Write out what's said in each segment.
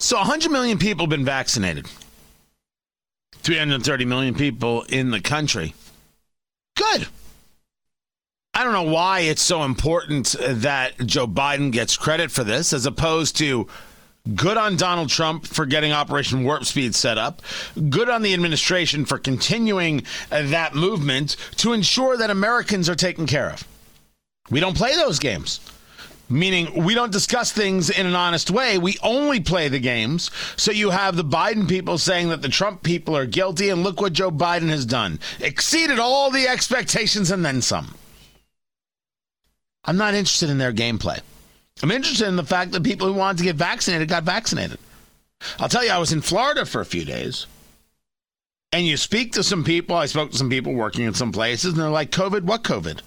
So 100 million people have been vaccinated. 330 million people in the country. Good. I don't know why it's so important that Joe Biden gets credit for this as opposed to good on Donald Trump for getting Operation Warp Speed set up, good on the administration for continuing that movement to ensure that Americans are taken care of. We don't play those games meaning we don't discuss things in an honest way. We only play the games. So you have the Biden people saying that the Trump people are guilty, and look what Joe Biden has done exceeded all the expectations and then some. I'm not interested in their gameplay. I'm interested in the fact that people who wanted to get vaccinated got vaccinated. I'll tell you, I was in Florida for a few days. And you speak to some people, I spoke to some people working in some places, and they're like, COVID, what COVID?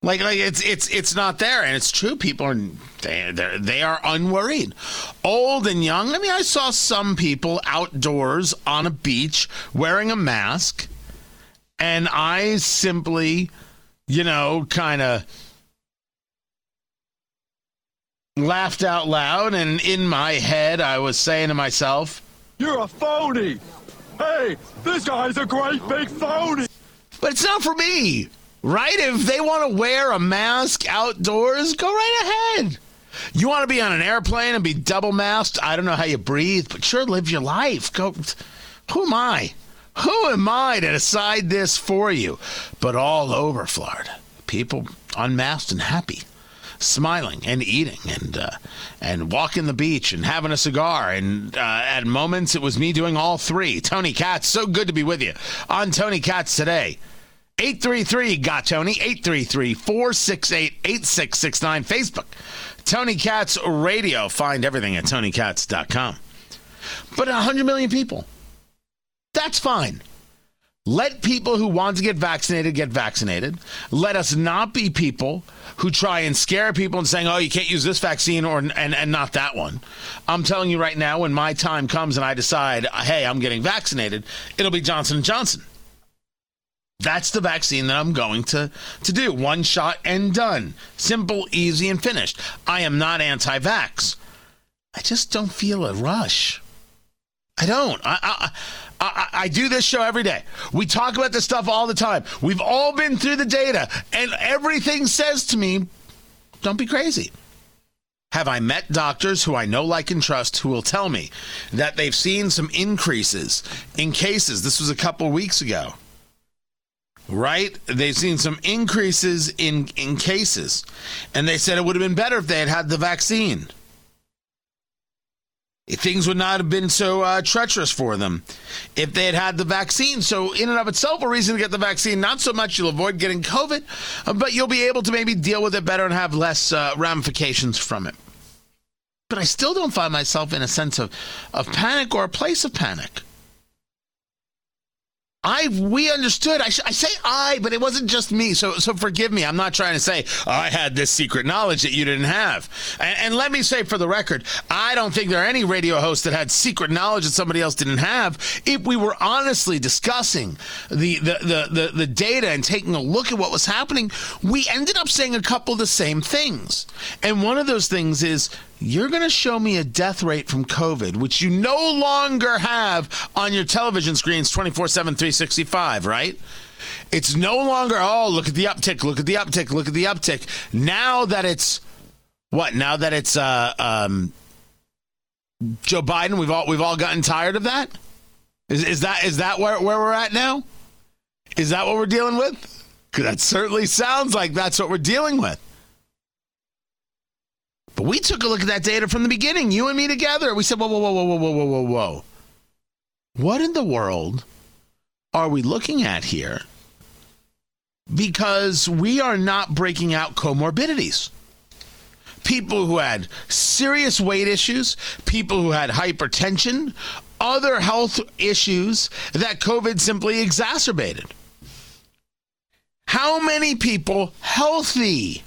Like, like it's it's it's not there, and it's true. People are they they are unworried, old and young. I mean, I saw some people outdoors on a beach wearing a mask, and I simply, you know, kind of laughed out loud, and in my head, I was saying to myself, "You're a phony." Hey, this guy's a great big phony. But it's not for me. Right? If they want to wear a mask outdoors, go right ahead. You want to be on an airplane and be double masked? I don't know how you breathe, but sure, live your life. Go. Who am I? Who am I to decide this for you? But all over Florida, people unmasked and happy, smiling and eating and uh, and walking the beach and having a cigar. And uh, at moments, it was me doing all three. Tony Katz, so good to be with you on Tony Katz today. 833 got Tony. 833 468 8669 Facebook Tony Katz Radio. Find everything at tonykatz.com but 100 million people that's fine. Let people who want to get vaccinated get vaccinated. Let us not be people who try and scare people and saying oh you can't use this vaccine or and, and not that one. I'm telling you right now when my time comes and i decide hey i'm getting vaccinated it'll be johnson & johnson that's the vaccine that I'm going to, to do. One shot and done. Simple, easy, and finished. I am not anti vax. I just don't feel a rush. I don't. I, I, I, I, do this show every day. We talk about this stuff all the time. We've all been through the data, and everything says to me, don't be crazy. Have I met doctors who I know, like, and trust who will tell me that they've seen some increases in cases? This was a couple weeks ago right? They've seen some increases in, in cases. And they said it would have been better if they had had the vaccine. Things would not have been so uh, treacherous for them if they had had the vaccine. So, in and of itself, a reason to get the vaccine, not so much you'll avoid getting COVID, uh, but you'll be able to maybe deal with it better and have less uh, ramifications from it. But I still don't find myself in a sense of, of panic or a place of panic. I we understood. I, sh- I, say I, but it wasn't just me. So so forgive me. I'm not trying to say oh, I had this secret knowledge that you didn't have. And, and, let me say for the record, I don't think there are any radio hosts that had secret knowledge that somebody else didn't have. If we were honestly discussing the the the the, the data and taking a look at what was happening, we ended up saying a couple of the same things. And one of those things is you're going to show me a death rate from COVID, which you no longer have on your television screens 24 7, 365, right? It's no longer, oh, look at the uptick, look at the uptick, look at the uptick. Now that it's, what? Now that it's uh, um, Joe Biden, we've all we've all gotten tired of that. Is, is that is that where, where we're at now? Is that what we're dealing with? Because that certainly sounds like that's what we're dealing with. But we took a look at that data from the beginning, you and me together. We said, whoa, whoa, whoa, whoa, whoa, whoa, whoa, whoa. What in the world are we looking at here? Because we are not breaking out comorbidities. People who had serious weight issues, people who had hypertension, other health issues that COVID simply exacerbated. How many people healthy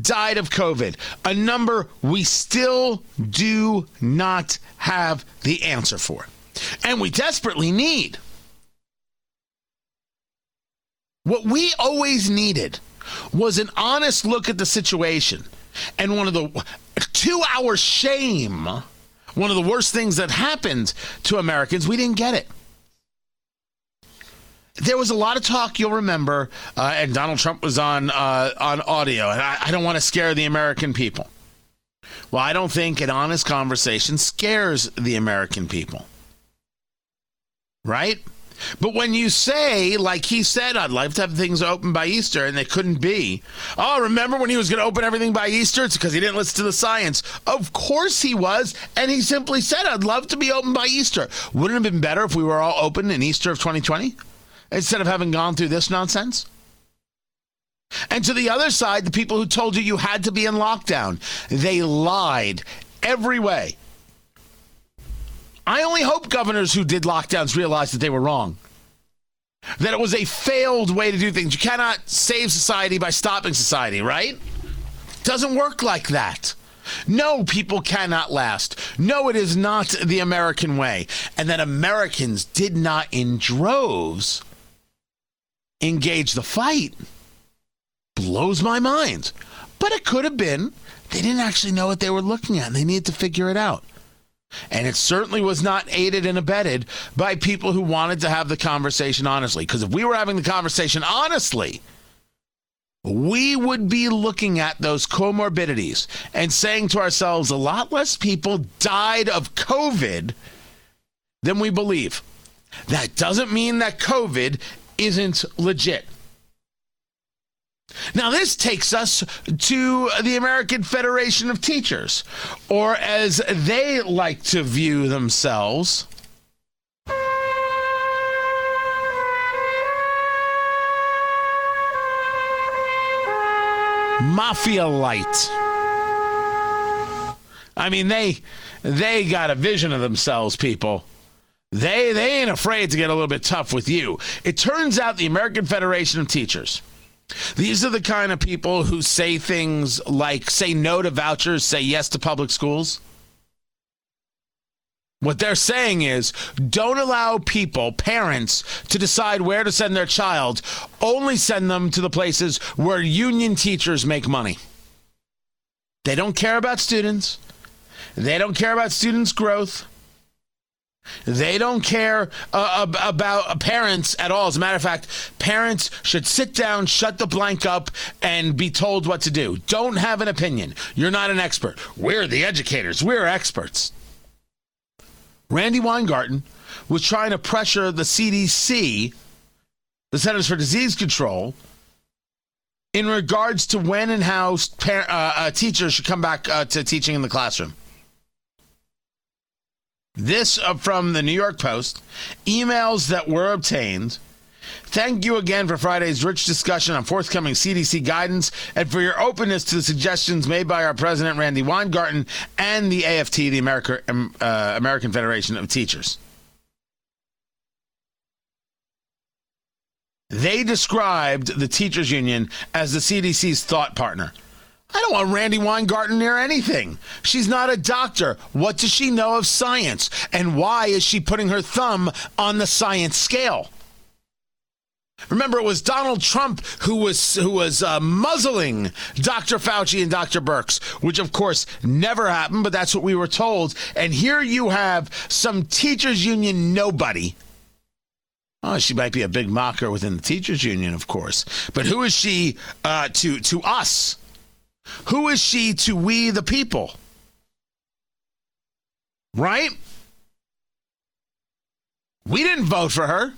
died of COVID, a number we still do not have the answer for, and we desperately need. What we always needed was an honest look at the situation and one of the two hour shame One of the worst things that happened to Americans, we didn't get it. There was a lot of talk, you'll remember, uh, and Donald Trump was on uh, on audio, and I, I don't want to scare the American people. Well, I don't think an honest conversation scares the American people. Right? But when you say, like he said, I'd like to have things open by Easter, and they couldn't be. Oh, remember when he was going to open everything by Easter? It's because he didn't listen to the science. Of course he was. And he simply said, I'd love to be open by Easter. Wouldn't it have been better if we were all open in Easter of 2020 instead of having gone through this nonsense? And to the other side, the people who told you you had to be in lockdown, they lied every way. I only hope governors who did lockdowns realized that they were wrong. That it was a failed way to do things. You cannot save society by stopping society, right? Doesn't work like that. No, people cannot last. No, it is not the American way. And that Americans did not in droves engage the fight blows my mind. But it could have been they didn't actually know what they were looking at and they needed to figure it out. And it certainly was not aided and abetted by people who wanted to have the conversation honestly. Because if we were having the conversation honestly, we would be looking at those comorbidities and saying to ourselves, a lot less people died of COVID than we believe. That doesn't mean that COVID isn't legit. Now, this takes us to the American Federation of Teachers, or as they like to view themselves. Mafia light. I mean, they they got a vision of themselves, people. They they ain't afraid to get a little bit tough with you. It turns out the American Federation of Teachers these are the kind of people who say things like say no to vouchers, say yes to public schools. What they're saying is don't allow people, parents, to decide where to send their child. Only send them to the places where union teachers make money. They don't care about students. They don't care about students' growth. They don't care uh, about parents at all. As a matter of fact, parents should sit down, shut the blank up, and be told what to do. Don't have an opinion. You're not an expert. We're the educators, we're experts. Randi Weingarten was trying to pressure the CDC, the Centers for Disease Control, in regards to when and how uh, uh, teachers should come back uh, to teaching in the classroom. This uh, from the New York Post. Emails that were obtained. Thank you again for Friday's rich discussion on forthcoming CDC guidance and for your openness to the suggestions made by our president, Randi Weingarten, and the AFT, the America, um, uh, American Federation of Teachers. They described the teachers union as the CDC's thought partner. I don't want Randi Weingarten near anything. She's not a doctor. What does she know of science? And why is she putting her thumb on the science scale? Remember, it was Donald Trump who was who was uh, muzzling Dr. Fauci and Dr. Birx, which of course never happened, but that's what we were told. And here you have some teachers union nobody. Oh, she might be a big mocker within the teachers union, of course, but who is she uh, to to us? Who is she to we the people? Right? We didn't vote for her.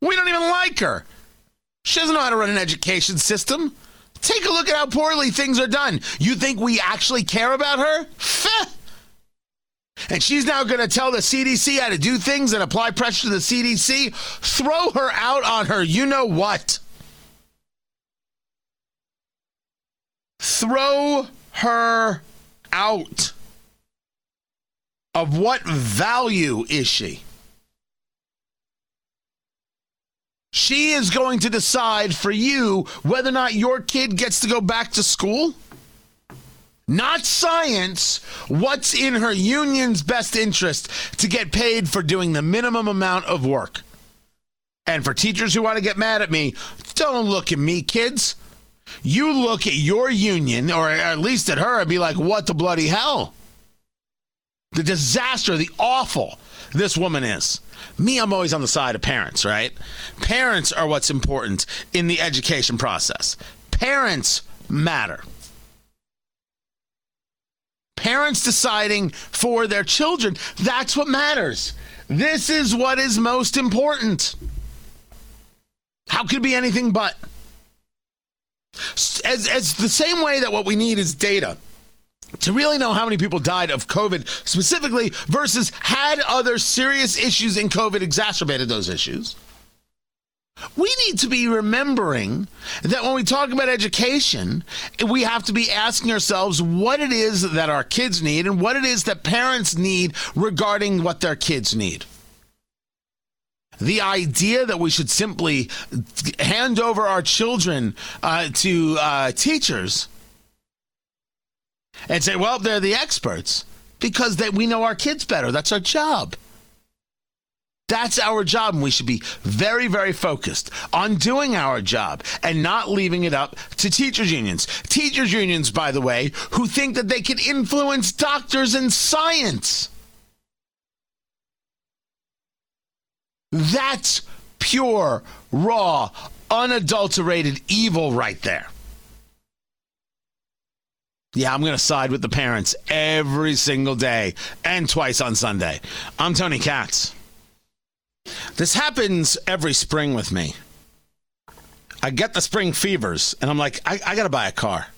We don't even like her. She doesn't know how to run an education system. Take a look at how poorly things are done. You think we actually care about her? And she's now going to tell the CDC how to do things and apply pressure to the CDC. Throw her out on her, you know what? Throw her out. Of what value is she? She is going to decide for you whether or not your kid gets to go back to school. Not science. What's in her union's best interest to get paid for doing the minimum amount of work? And for teachers who want to get mad at me, don't look at me, kids. You look at your union, or at least at her, and be like, what the bloody hell? the disaster, the awful this woman is. Me, I'm always on the side of parents, right? Parents are what's important in the education process. Parents matter. Parents deciding for their children, that's what matters. This is what is most important. How could it be anything but? As, as the same way that what we need is data to really know how many people died of COVID specifically versus had other serious issues in COVID exacerbated those issues. We need to be remembering that when we talk about education, we have to be asking ourselves what it is that our kids need and what it is that parents need regarding what their kids need. The idea that we should simply hand over our children uh, to uh, teachers and say, well, they're the experts because they, we know our kids better. That's our job. That's our job, and we should be very, very focused on doing our job and not leaving it up to teachers' unions. Teachers' unions, by the way, who think that they can influence doctors and science. That's pure, raw, unadulterated evil right there. Yeah, I'm going to side with the parents every single day and twice on Sunday. I'm Tony Katz. This happens every spring with me. I get the spring fevers, and I'm like, I, I got to buy a car.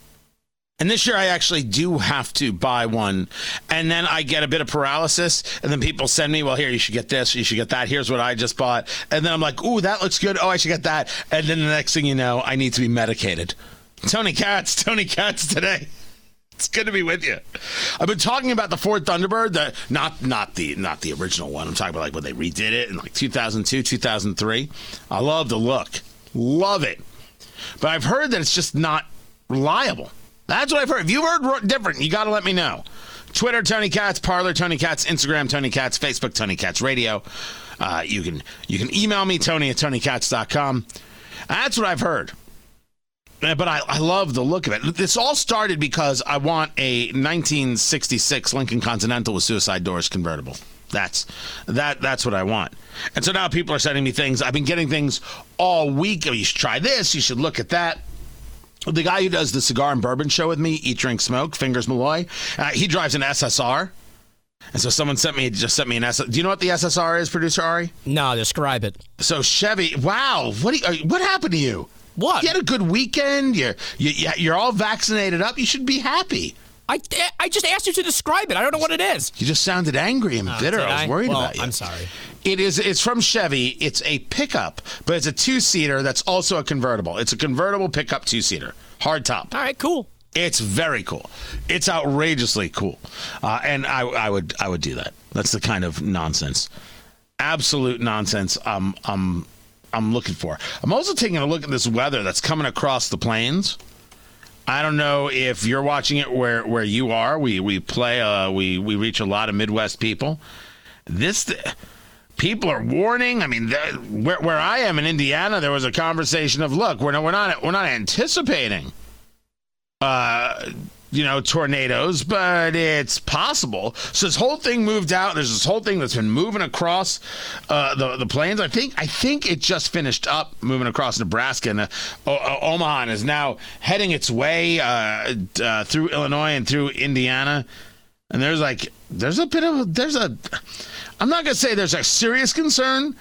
And this year, I actually do have to buy one. And then I get a bit of paralysis. And then people send me, well, here, you should get this. You should get that. Here's what I just bought. And then I'm like, ooh, that looks good. Oh, I should get that. And then the next thing you know, I need to be medicated. Tony Katz, Tony Katz today. It's good to be with you. I've been talking about the Ford Thunderbird, the not not the not the original one. I'm talking about like when they redid it in like 2002, 2003. I love the look, love it, but I've heard that it's just not reliable. That's what I've heard. If you heard different, you got to let me know. Twitter, Tony Katz, Parler, Tony Katz, Instagram, Tony Katz, Facebook, Tony Katz Radio. Uh, you can you can email me, Tony at TonyKatz.com. That's what I've heard. Uh, but I, I love the look of it. This all started because I want a 1966 Lincoln Continental with suicide doors convertible. That's that. That's what I want. And so now people are sending me things. I've been getting things all week. Oh, you should try this. You should look at that. The guy who does the cigar and bourbon show with me, Eat, Drink, Smoke, Fingers Malloy, uh, he drives an SSR. And so someone sent me just sent me an S. Do you know what the SSR is, producer Ari? No, describe it. So Chevy. Wow, what you, what happened to you? What? You had a good weekend. You're you, you're all vaccinated up. You should be happy. I, I just asked you to describe it. I don't know what it is. You just sounded angry and Oh, bitter. did I was I? worried Well, about you. I'm sorry. It is. It's from Chevy. It's a pickup, but it's a two seater. That's also a convertible. It's a convertible pickup two seater, hard top. All right, cool. It's very cool. It's outrageously cool, uh, and I, I would I would do that. That's the kind of nonsense, absolute nonsense. I'm I'm I'm looking for. I'm also taking a look at this weather that's coming across the plains. I don't know if you're watching it where where you are. We we play. Uh, we we reach a lot of Midwest people. This. People are warning. I mean, where where I am in Indiana, there was a conversation of, look, we're not we're not we're not anticipating uh, you know, tornadoes, but it's possible. So this whole thing moved out. There's this whole thing that's been moving across uh, the the plains. I think I think it just finished up moving across Nebraska, and uh, o- Omaha and is now heading its way uh, uh, through Illinois and through Indiana. And there's like there's a bit of there's a I'm not gonna say there's a serious concern.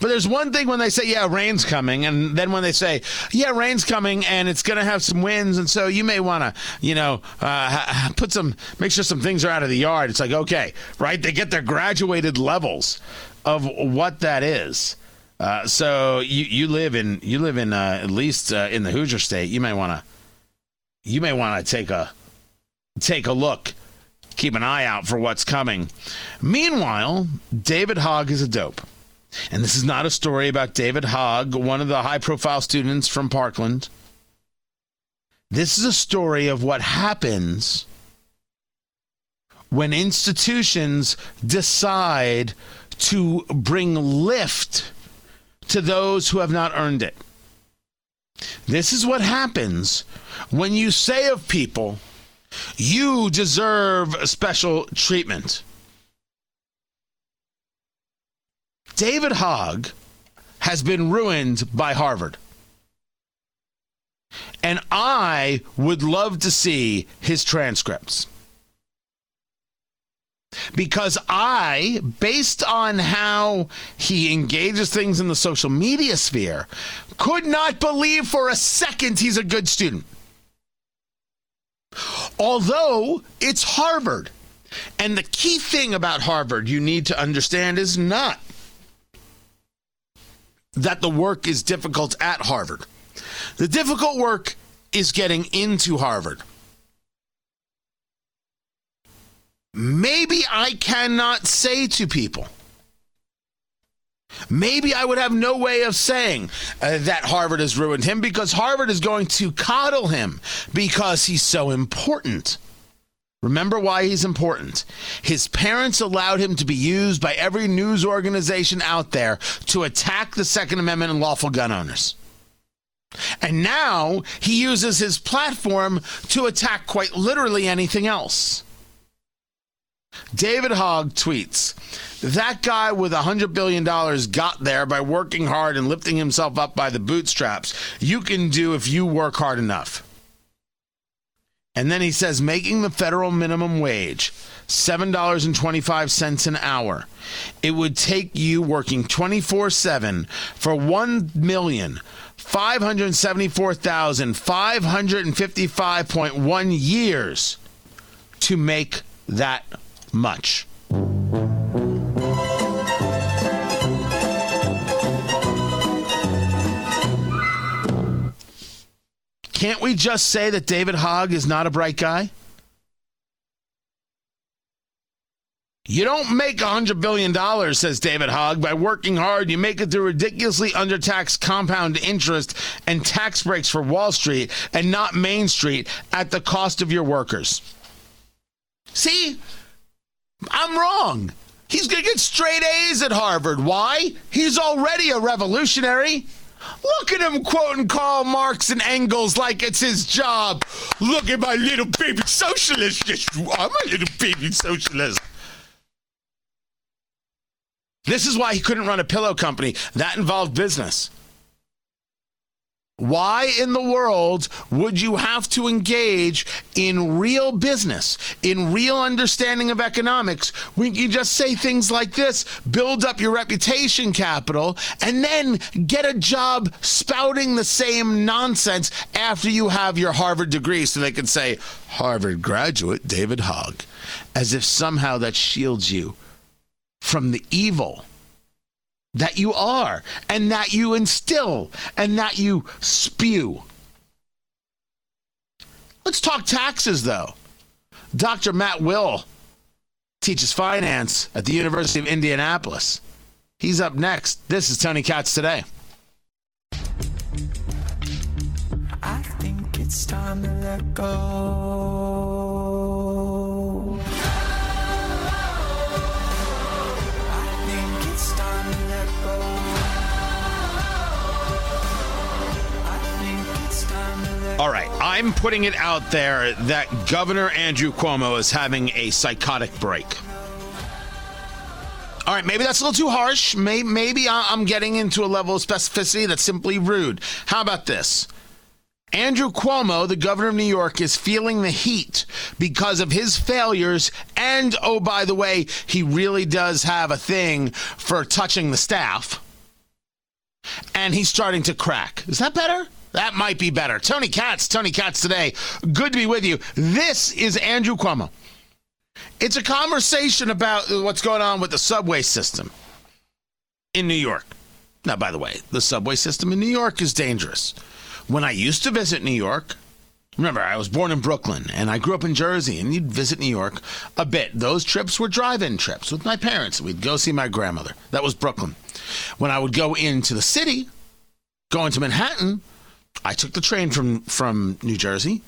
But there's one thing when they say, yeah, rain's coming, and then when they say, yeah, rain's coming and it's going to have some winds, and so you may want to, you know, uh, put some, make sure some things are out of the yard. It's like, okay, right? They get their graduated levels of what that is. Uh, so you, you live in, you live in, uh, at least uh, in the Hoosier state, you may want to, you may want to take a, take a look, keep an eye out for what's coming. Meanwhile, David Hogg is a dope. And this is not a story about David Hogg, one of the high profile students from Parkland. This is a story of what happens when institutions decide to bring lift to those who have not earned it. This is what happens when you say of people, you deserve special treatment. David Hogg has been ruined by Harvard. And I would love to see his transcripts. Because I, based on how he engages things in the social media sphere, could not believe for a second he's a good student. Although it's Harvard. And the key thing about Harvard you need to understand is not that the work is difficult at Harvard. The difficult work is getting into Harvard. Maybe I cannot say to people, maybe I would have no way of saying uh, that Harvard has ruined him because Harvard is going to coddle him because he's so important. Remember why he's important. His parents allowed him to be used by every news organization out there to attack the Second Amendment and lawful gun owners. And now he uses his platform to attack quite literally anything else. David Hogg tweets That guy with a $100 billion got there by working hard and lifting himself up by the bootstraps. You can do if you work hard enough. And then he says making the federal minimum wage $7.25 an hour. It would take you working 24 7 for 1,574,555.1 years to make that much. Can't we just say that David Hogg is not a bright guy? You don't make $100 billion, says David Hogg, by working hard. You make it through ridiculously undertaxed compound interest and tax breaks for Wall Street and not Main Street at the cost of your workers. See, I'm wrong. He's going to get straight A's at Harvard. Why? He's already a revolutionary. Look at him quoting Karl Marx and Engels like it's his job. Look at my little baby socialist. Yes, you are my little baby socialist. This is why he couldn't run a pillow company. That involved business. Why in the world would you have to engage in real business, in real understanding of economics, when you just say things like this, build up your reputation capital, and then get a job spouting the same nonsense after you have your Harvard degree so they can say, Harvard graduate David Hogg, as if somehow that shields you from the evil that you are and that you instill and that you spew. Let's talk taxes, though. Dr. Matt Will teaches finance at the University of Indianapolis. He's up next. This is Tony Katz today. I think it's time to let go. All right, I'm putting it out there that Governor Andrew Cuomo is having a psychotic break. All right, maybe that's a little too harsh. Maybe, maybe I'm getting into a level of specificity that's simply rude. How about this? Andrew Cuomo, the governor of New York, is feeling the heat because of his failures. And oh, by the way, he really does have a thing for touching the staff. And he's starting to crack. Is that better? That might be better. Tony Katz, Tony Katz today. Good to be with you. This is Andrew Cuomo. It's a conversation about what's going on with the subway system in New York. Now, by the way, the subway system in New York is dangerous. When I used to visit New York, remember, I was born in Brooklyn and I grew up in Jersey, and you'd visit New York a bit. Those trips were drive in trips with my parents. We'd go see my grandmother. That was Brooklyn. When I would go into the city, go into Manhattan, I took the train from, from New Jersey.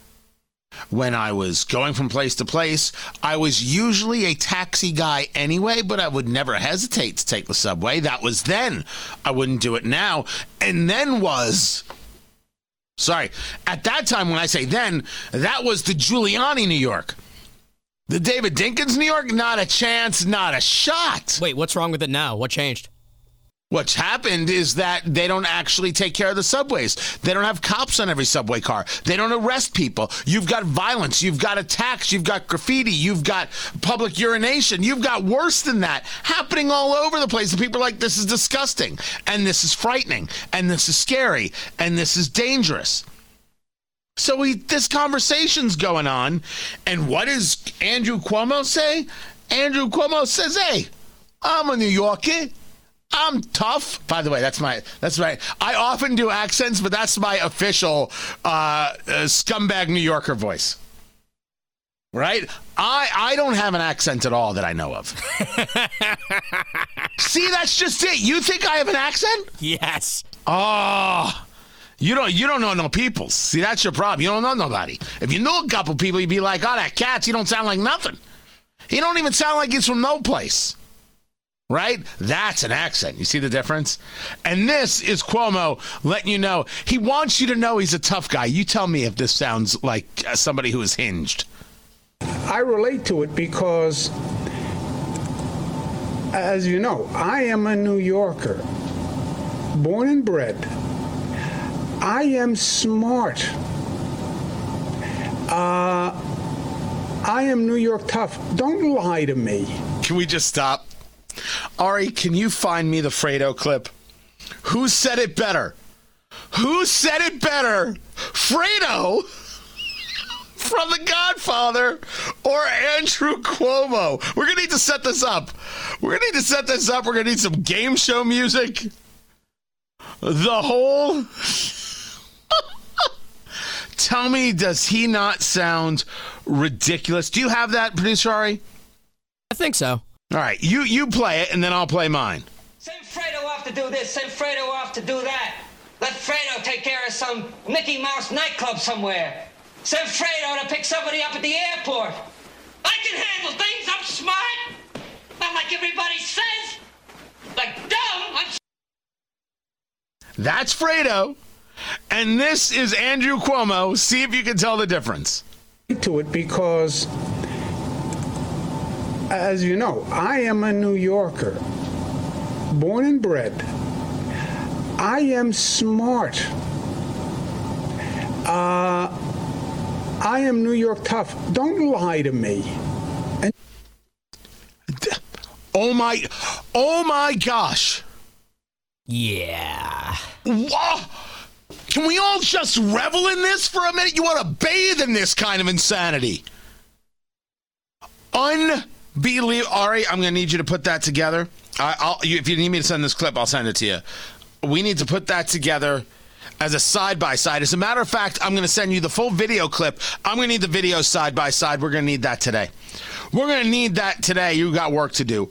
When I was going from place to place, I was usually a taxi guy anyway, but I would never hesitate to take the subway. That was then. I wouldn't do it now. And then was Sorry. At that time, when I say then, that was the Giuliani New York. The David Dinkins New York, not a chance, not a shot. Wait, what's wrong with it now? What changed? What's happened is that they don't actually take care of the subways. They don't have cops on every subway car. They don't arrest people. You've got violence. You've got attacks. You've got graffiti. You've got public urination. You've got worse than that happening all over the place. And people are like, this is disgusting. And this is frightening. And this is scary. And this is dangerous. So we, this conversation's going on. And what does Andrew Cuomo say? Andrew Cuomo says, hey, I'm a New Yorker. I'm tough. By the way, that's my that's my. I often do accents, but that's my official uh, uh, scumbag New Yorker voice. Right? I I don't have an accent at all that I know of. See, that's just it. You think I have an accent? Yes. Oh. You don't you don't know no people. See, that's your problem. You don't know nobody. If you knew a couple people, you'd be like, oh, that cat's, he don't sound like nothing. He don't even sound like he's from no place right? That's an accent. You see the difference? And this is Cuomo letting you know he wants you to know he's a tough guy. You tell me if this sounds like somebody who is hinged. I relate to it because, as you know, I am a New Yorker, born and bred. I am smart. Uh, I am New York tough. Don't lie to me. Can we just stop? Ari, can you find me the Fredo clip? Who said it better? Who said it better? Fredo from The Godfather or Andrew Cuomo? We're going to need to set this up. We're going to need to set this up. We're going to need some game show music. The whole. Tell me, does he not sound ridiculous? Do you have that, producer Ari? I think so. All right, you you play it, and then I'll play mine. Send Fredo off to do this, send Fredo off to do that. Let Fredo take care of some Mickey Mouse nightclub somewhere. Send Fredo to pick somebody up at the airport. I can handle things, I'm smart. Not like everybody says. Like dumb, I'm That's Fredo. And this is Andrew Cuomo. See if you can tell the difference. To it because, as you know, I am a New Yorker, born and bred. I am smart. Uh, I am New York tough. Don't lie to me. Oh my oh my gosh. Yeah. Whoa. Can we all just revel in this for a minute? You want to bathe in this kind of insanity. Unbelievable. Ari, I'm going to need you to put that together. I, I'll, you, if you need me to send this clip, I'll send it to you. We need to put that together as a side by side. As a matter of fact, I'm going to send you the full video clip. I'm going to need the video side by side. We're going to need that today. We're going to need that today. You got work to do.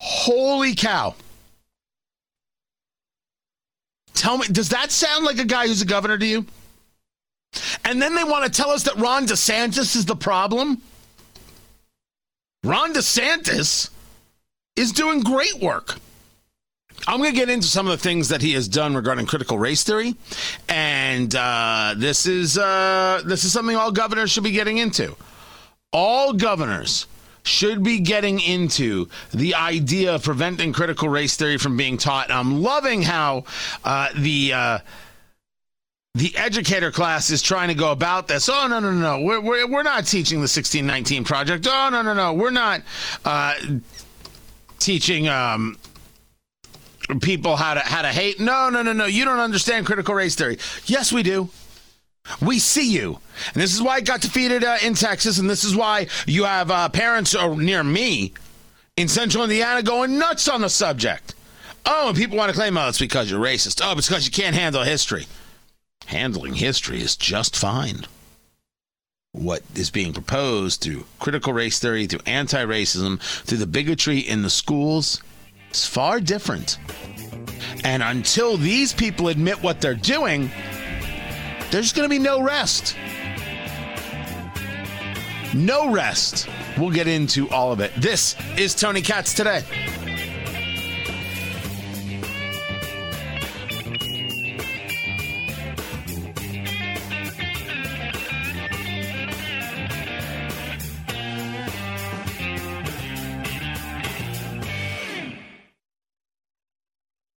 Holy cow. Tell me, does that sound like a guy who's a governor to you? And then they want to tell us that Ron DeSantis is the problem? Ron DeSantis is doing great work. I'm going to get into some of the things that he has done regarding critical race theory, and uh, this is uh, this is something all governors should be getting into. All governors should be getting into the idea of preventing critical race theory from being taught. I'm loving how uh, the uh, the educator class is trying to go about this. Oh no no no, we're we're, we're not teaching the 1619 project. Oh no no no, we're not uh, teaching. Um, people how to how to hate no no no no you don't understand critical race theory yes we do we see you. And this is why it got defeated uh, in Texas. And this is why you have uh, parents uh, near me in central Indiana going nuts on the subject. Oh, and people want to claim, oh, it's because you're racist. Oh, it's because you can't handle history. Handling history is just fine. What is being proposed through critical race theory, through anti racism, through the bigotry in the schools is far different. And until these people admit what they're doing, there's going to be no rest. No rest. We'll get into all of it. This is Tony Katz today.